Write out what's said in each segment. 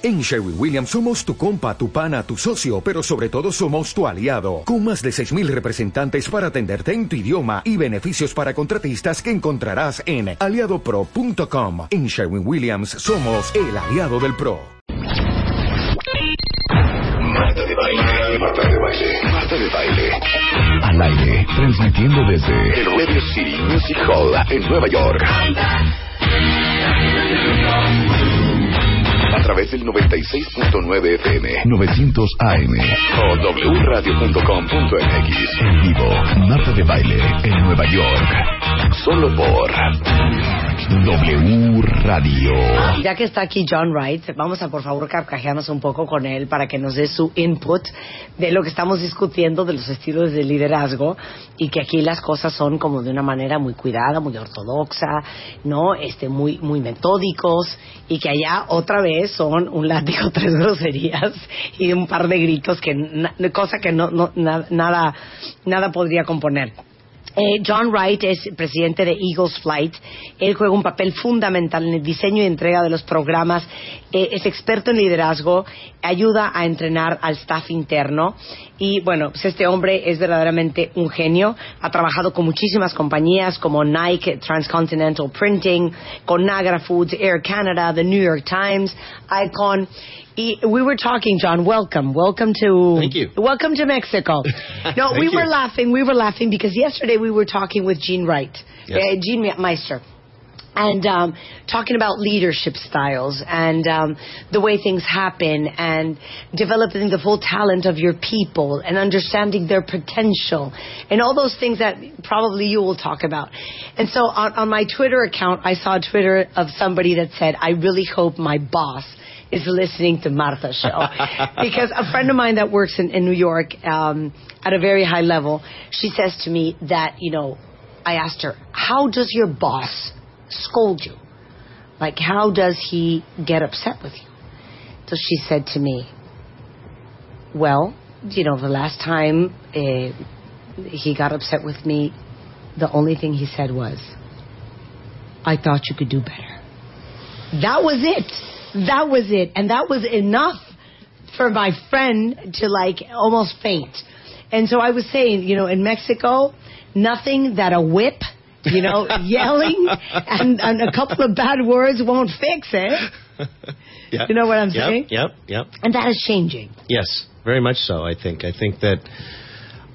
En Sherwin Williams somos tu compa, tu pana, tu socio, pero sobre todo somos tu aliado, con más de 6.000 representantes para atenderte en tu idioma y beneficios para contratistas que encontrarás en aliadopro.com. En Sherwin Williams somos el aliado del PRO. Marta de baile, Marta de baile, Marta de baile. Al aire, transmitiendo desde El Radio City Music Hall en Nueva York. A través del 96.9 FM 900 AM. o wradio.com.mx. En vivo, Marta de baile en Nueva York. Solo por W Radio. Ya que está aquí John Wright, vamos a por favor carcajearnos un poco con él para que nos dé su input de lo que estamos discutiendo de los estilos de liderazgo y que aquí las cosas son como de una manera muy cuidada, muy ortodoxa, no, este, muy, muy metódicos y que allá otra vez son un látigo, tres groserías y un par de gritos que cosa que no, no na- nada, nada podría componer. Eh, John Wright es presidente de Eagles Flight. Él juega un papel fundamental en el diseño y entrega de los programas. Eh, es experto en liderazgo, ayuda a entrenar al staff interno. Y bueno, pues este hombre es verdaderamente un genio. Ha trabajado con muchísimas compañías como Nike, Transcontinental Printing, con Nagra Foods, Air Canada, The New York Times, Icon. We were talking, John. Welcome, welcome to. Thank you. Welcome to Mexico. no, we you. were laughing. We were laughing because yesterday we were talking with Gene Wright, Yes. uh, Gene Meister, and um, talking about leadership styles and um, the way things happen and developing the full talent of your people and understanding their potential and all those things that probably you will talk about. And so on, on my Twitter account, I saw a Twitter of somebody that said, "I really hope my boss." Is listening to Martha's show. because a friend of mine that works in, in New York um, at a very high level, she says to me that, you know, I asked her, how does your boss scold you? Like, how does he get upset with you? So she said to me, well, you know, the last time uh, he got upset with me, the only thing he said was, I thought you could do better. That was it. That was it. And that was enough for my friend to like almost faint. And so I was saying, you know, in Mexico, nothing that a whip, you know, yelling and, and a couple of bad words won't fix it. Yeah. You know what I'm Yep, saying? Yep, yep. And that is changing. Yes, very much so. I think. I think that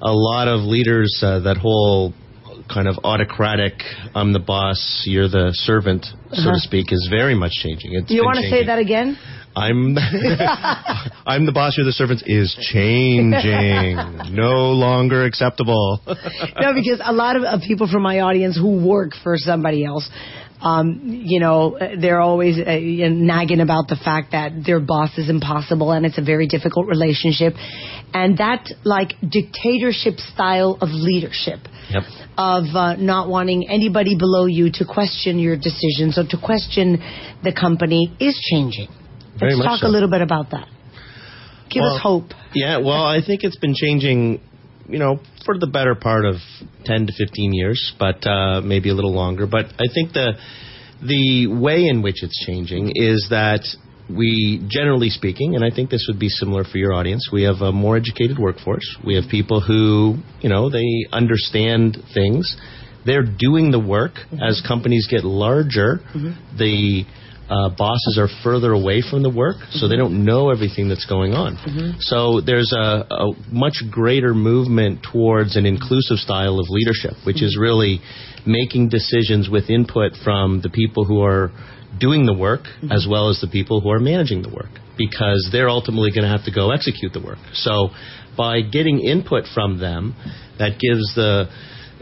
a lot of leaders, uh, that whole kind of autocratic, I'm the boss, you're the servant, so Uh-huh. to speak, is very much changing. It's You want to say that again? I'm I'm the boss, you're the servant is changing. no longer acceptable. no, because a lot of uh, people from my audience who work for somebody else, um, you know, they're always uh, nagging about the fact that their boss is impossible and it's a very difficult relationship. And that, like, dictatorship style of leadership. Yep. Of uh, not wanting anybody below you to question your decisions or to question the company is changing. Very Let's talk so. a little bit about that. Give Well, us hope. Yeah, well, I think it's been changing, you know, for the better part of 10 to 15 years, but uh, maybe a little longer. But I think the the way in which it's changing is that we, generally speaking, and I think this would be similar for your audience, we have a more educated workforce. We have people who, you know, they understand things. They're doing the work. As companies get larger, the uh, bosses are further away from the work, so they don't know everything that's going on. Mm-hmm. So there's a, a much greater movement towards an inclusive style of leadership, which is mm-hmm. really making decisions with input from the people who are doing the work mm-hmm. as well as the people who are managing the work because they're ultimately going to have to go execute the work. So by getting input from them, that gives the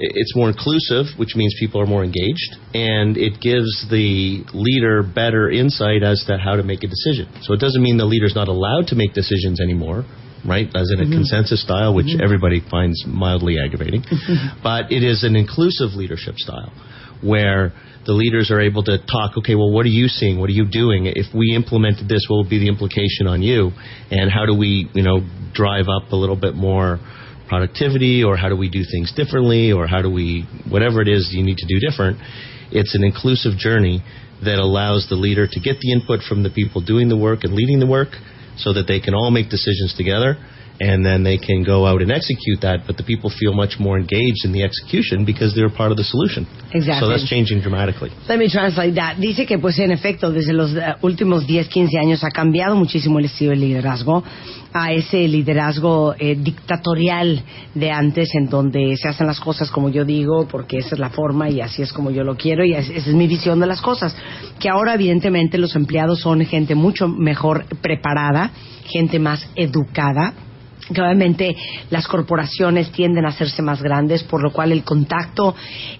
it's more inclusive, which means people are more engaged, and it gives the leader better insight as to how to make a decision. So it doesn't mean the leader's not allowed to make decisions anymore, right? As in a mm-hmm. consensus style, which mm-hmm. everybody finds mildly aggravating. but it is an inclusive leadership style where the leaders are able to talk, okay, well, what are you seeing? What are you doing? If we implemented this, what would be the implication on you? And how do we, you know, drive up a little bit more productivity or how do we do things differently or how do we, whatever it is you need to do different. It's an inclusive journey that allows the leader to get the input from the people doing the work and leading the work so that they can all make decisions together and then they can go out and execute that, but the people feel much more engaged in the execution because they're part of the solution. Exactly. So that's changing dramatically. Let me translate that. Dice que, pues, en efecto, desde los uh, últimos 10, 15 años ha cambiado muchísimo el estilo de liderazgo a ese liderazgo eh, dictatorial de antes, en donde se hacen las cosas como yo digo, porque esa es la forma y así es como yo lo quiero y es- esa es mi visión de las cosas. Que ahora, evidentemente, los empleados son gente mucho mejor preparada, gente más educada, que obviamente las corporaciones tienden a hacerse más grandes, por lo cual el contacto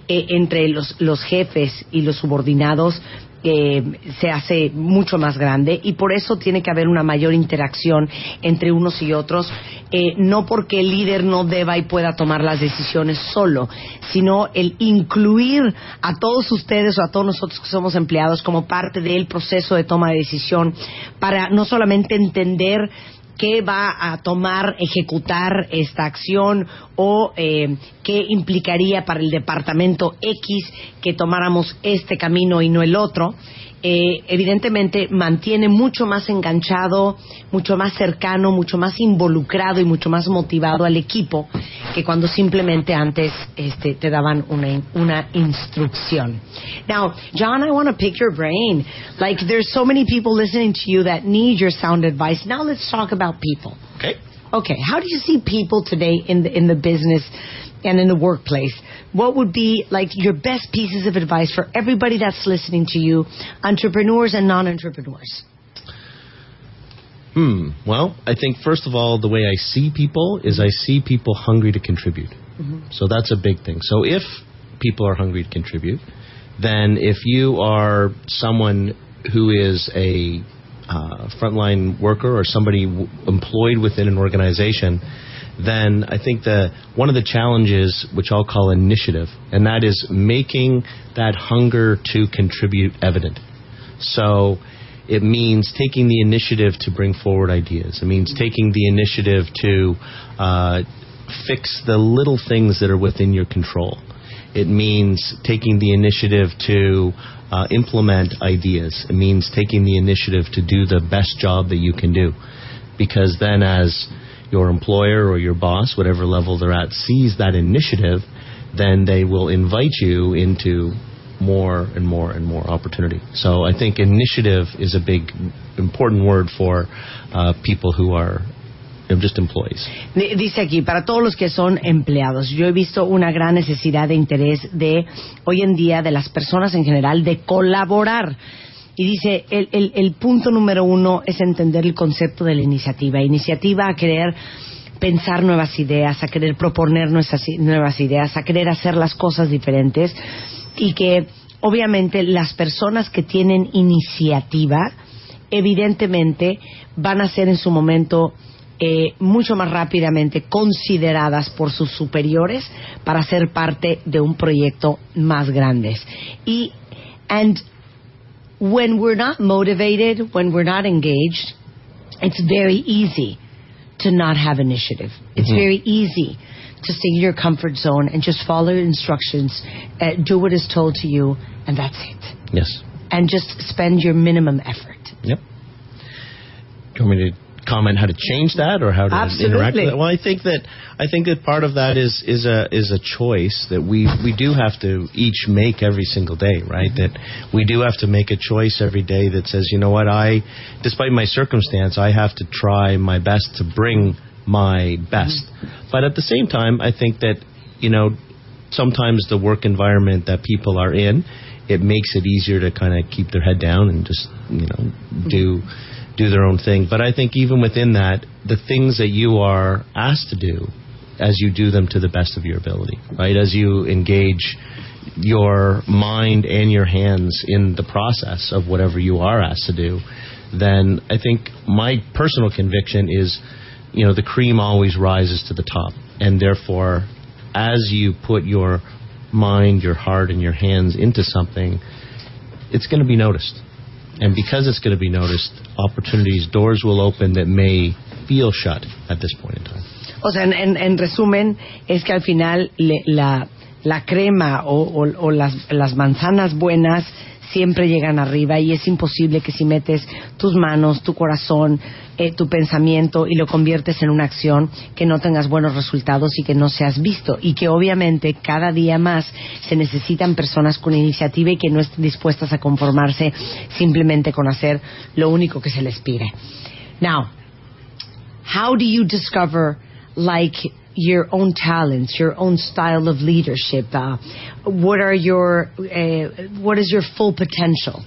eh, entre los, jefes y los subordinados eh, se hace mucho más grande y por eso tiene que haber una mayor interacción entre unos y otros, eh, no porque el líder no deba y pueda tomar las decisiones solo, sino el incluir a todos ustedes o a todos nosotros que somos empleados como parte del proceso de toma de decisión para no solamente entender qué va a tomar, ejecutar esta acción o eh, qué implicaría para el departamento X que tomáramos este camino y no el otro. Eh, evidentemente mantiene mucho más enganchado, mucho más cercano, mucho más involucrado y mucho más motivado al equipo que cuando simplemente antes este, te daban una, una instrucción. Now, John, I want to pick your brain. Like, there's so many people listening to you that need your sound advice. Now let's talk about people. Okay. Okay, how do you see people today in the in the business and in the workplace? What would be like your best pieces of advice for everybody that's listening to you, entrepreneurs and non-entrepreneurs? Hmm. Well, I think first of all, the way I see people is I see people hungry to contribute. So that's a big thing. So if people are hungry to contribute, then if you are someone who is a uh, frontline worker or somebody w- employed within an organization, then I think the one of the challenges, which I'll call initiative, and that is making that hunger to contribute evident. So it means taking the initiative to bring forward ideas. It means taking the initiative to uh, fix the little things that are within your control. It means taking the initiative to uh, implement ideas. It means taking the initiative to do the best job that you can do. Because then, as your employer or your boss, whatever level they're at, sees that initiative, then they will invite you into more and more and more opportunity. So I think initiative is a big, important word for uh, people who are know, just employees. Di- Dice aquí, para todos los que son empleados, yo he visto una gran necesidad de interés de, hoy en día, de las personas en general, de colaborar. Y dice, el, el- el punto número uno es entender el concepto de la iniciativa. Iniciativa a querer pensar nuevas ideas, a querer proponer nuevas ideas, a querer hacer las cosas diferentes y que obviamente las personas que tienen iniciativa evidentemente van a ser en su momento eh, mucho más rápidamente consideradas por sus superiores para ser parte de un proyecto más grande. Y and when we're not motivated, when we're not engaged, it's very easy to not have initiative. It's very easy to stay in your comfort zone and just follow instructions, uh, do what is told to you, and that's it. Yes. And just spend your minimum effort. Yep. Do you want me to comment how to change that or how to interact with Absolutely. it? Well, I think that I think that part of that is is a is a choice that we we do have to each make every single day, right? Mm-hmm. That we do have to make a choice every day that says, you know what, I despite my circumstance, I have to try my best to bring my best. Mm-hmm. But at the same time, I think that you know sometimes the work environment that people are in, it makes it easier to kind of keep their head down and just you know do do their own thing. But I think even within that, the things that you are asked to do, as you do them to the best of your ability, right? As you engage your mind and your hands in the process of whatever you are asked to do, then I think my personal conviction is, you know, the cream always rises to the top. And therefore, as you put your mind, your heart, and your hands into something, it's going to be noticed. And because it's going to be noticed, opportunities, doors will open that may feel shut at this point in time. O sea, en, en- en resumen, es que al final le- la, la crema o, o- o las, las manzanas buenas siempre llegan arriba y es imposible que si metes tus manos, tu corazón, eh, tu pensamiento y lo conviertes en una acción que no tengas buenos resultados y que no seas visto y que obviamente cada día más se necesitan personas con iniciativa y que no estén dispuestas a conformarse simplemente con hacer lo único que se les pide. Now, how do you discover like your own talents, your own style of leadership? Uh, what are your uh, what is your full potential?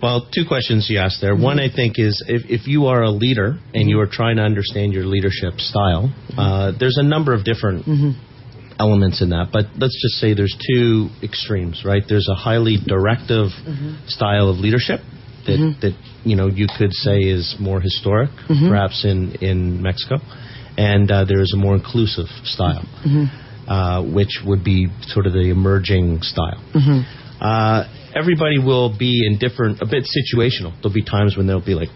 Well, two questions you asked there. One, I think, is if, if you are a leader and you are trying to understand your leadership style, uh, there's a number of different mm-hmm. elements in that. But let's just say there's two extremes, right? There's a highly directive mm-hmm. style of leadership that, mm-hmm. that you know you could say is more historic, mm-hmm. perhaps in in Mexico, and uh, there is a more inclusive style, uh, which would be sort of the emerging style. Uh, everybody will be in different, a bit situational. There'll be times when they'll be like,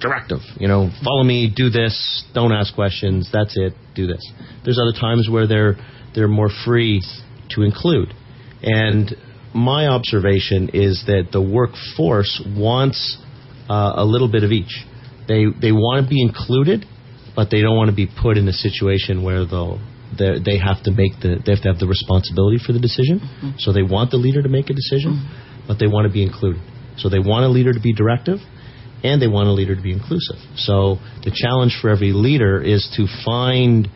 directive, you know, follow me, do this, don't ask questions, that's it, do this. There's other times where they're, they're more free to include. And my observation is that the workforce wants uh, a little bit of each. They, they want to be included, but they don't want to be put in a situation where they'll they have to make the they have to have the responsibility for the decision. Mm-hmm. So they want the leader to make a decision. Mm-hmm but they want to be included. So they want a leader to be directive, and they want a leader to be inclusive. So the challenge for every leader is to find,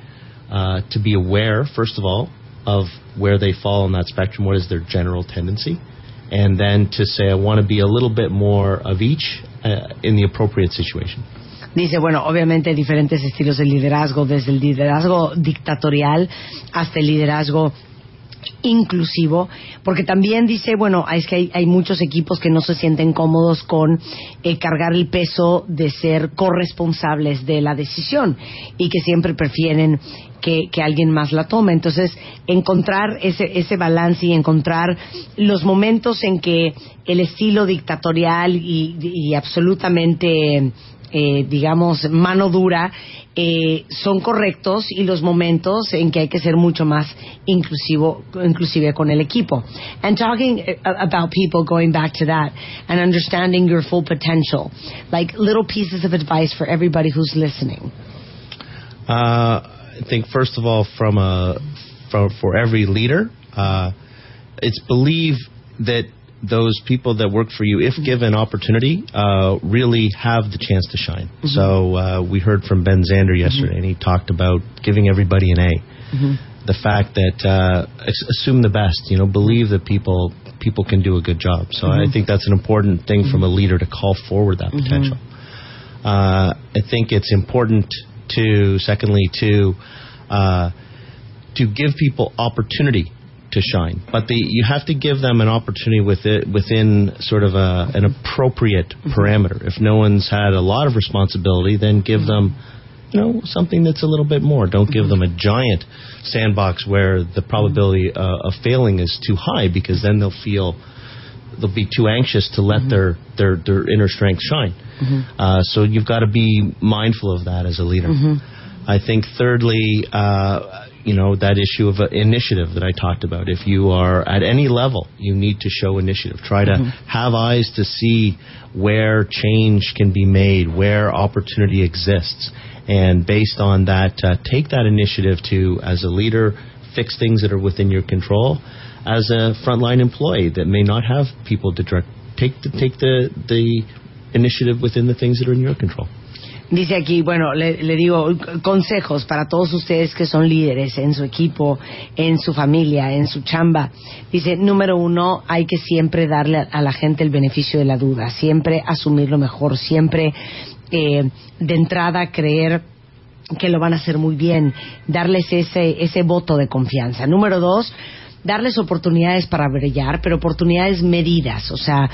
uh, to be aware, first of all, of where they fall on that spectrum, what is their general tendency, and then to say, I want to be a little bit more of each uh, in the appropriate situation. Dice, bueno, obviamente diferentes estilos de liderazgo, desde el liderazgo dictatorial hasta el liderazgo inclusivo, porque también dice, bueno, es que hay, muchos equipos que no se sienten cómodos con eh, cargar el peso de ser corresponsables de la decisión y que siempre prefieren que, alguien más la tome. Entonces, encontrar ese, ese balance y encontrar los momentos en que el estilo dictatorial y absolutamente eh, digamos, mano dura, eh, son correctos y los momentos en que hay que ser mucho más inclusivo, inclusive con el equipo. And talking eh, about people, going back to that, and understanding your full potential, like little pieces of advice for everybody who's listening. Uh, I think first of all, from a from, for every leader, uh, it's believe that those people that work for you, if mm-hmm. given opportunity, uh, really have the chance to shine. Mm-hmm. So uh, we heard from Ben Zander yesterday, mm-hmm. and he talked about giving everybody an A. Mm-hmm. The fact that uh, assume the best, you know, believe that people people can do a good job. So I mm-hmm. think that's an important thing from a mm-hmm. leader to call forward that potential. Uh, I think it's important to, secondly, to uh, to give people opportunity to shine. But the, you have to give them an opportunity with it, within sort of a, an appropriate mm-hmm. parameter. If no one's had a lot of responsibility, then give them you know something that's a little bit more. Don't give them a giant sandbox where the probability uh, of failing is too high because then they'll feel they'll be too anxious to let mm-hmm. their, their their inner strength shine. Mm-hmm. Uh, so you've got to be mindful of that as a leader. Mm-hmm. I think thirdly, uh, you know that issue of initiative that I talked about. If you are at any level, you need to show initiative. Try to mm-hmm. have eyes to see where change can be made, where opportunity exists, and based on that, uh, take that initiative to, as a leader, fix things that are within your control. As a frontline employee that may not have people to direct, take the, take the the initiative within the things that are in your control. Dice aquí, bueno, le, digo consejos para todos ustedes que son líderes en su equipo, en su familia, en su chamba. Dice, número uno, hay que siempre darle a la gente el beneficio de la duda, siempre asumir lo mejor, siempre eh, de entrada creer que lo van a hacer muy bien, darles ese, ese voto de confianza. Número dos, darles oportunidades para brillar, pero oportunidades medidas. O sea,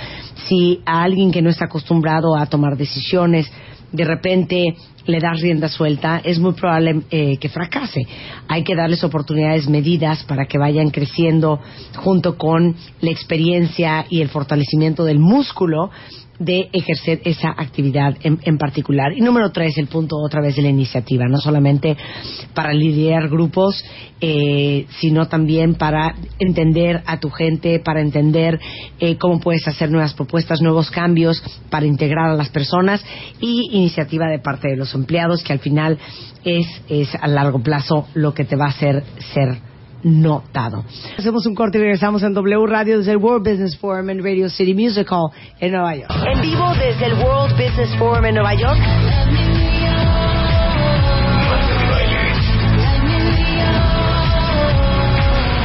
si a alguien que no está acostumbrado a tomar decisiones, de repente le das rienda suelta, es muy probable eh, que fracase. Hay que darles oportunidades medidas para que vayan creciendo junto con la experiencia y el fortalecimiento del músculo de ejercer esa actividad en, particular. Y número tres, el punto otra vez de la iniciativa, no solamente para liderar grupos, eh, sino también para entender a tu gente, para entender eh, cómo puedes hacer nuevas propuestas, nuevos cambios, para integrar a las personas y iniciativa de parte de los empleados, que al final es, es a largo plazo lo que te va a hacer ser notado. Hacemos un corte y regresamos en W Radio desde el World Business Forum en Radio City Music Hall en Nueva York. En vivo desde el World Business Forum en Nueva York.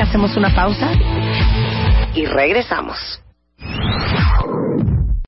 Hacemos una pausa y regresamos.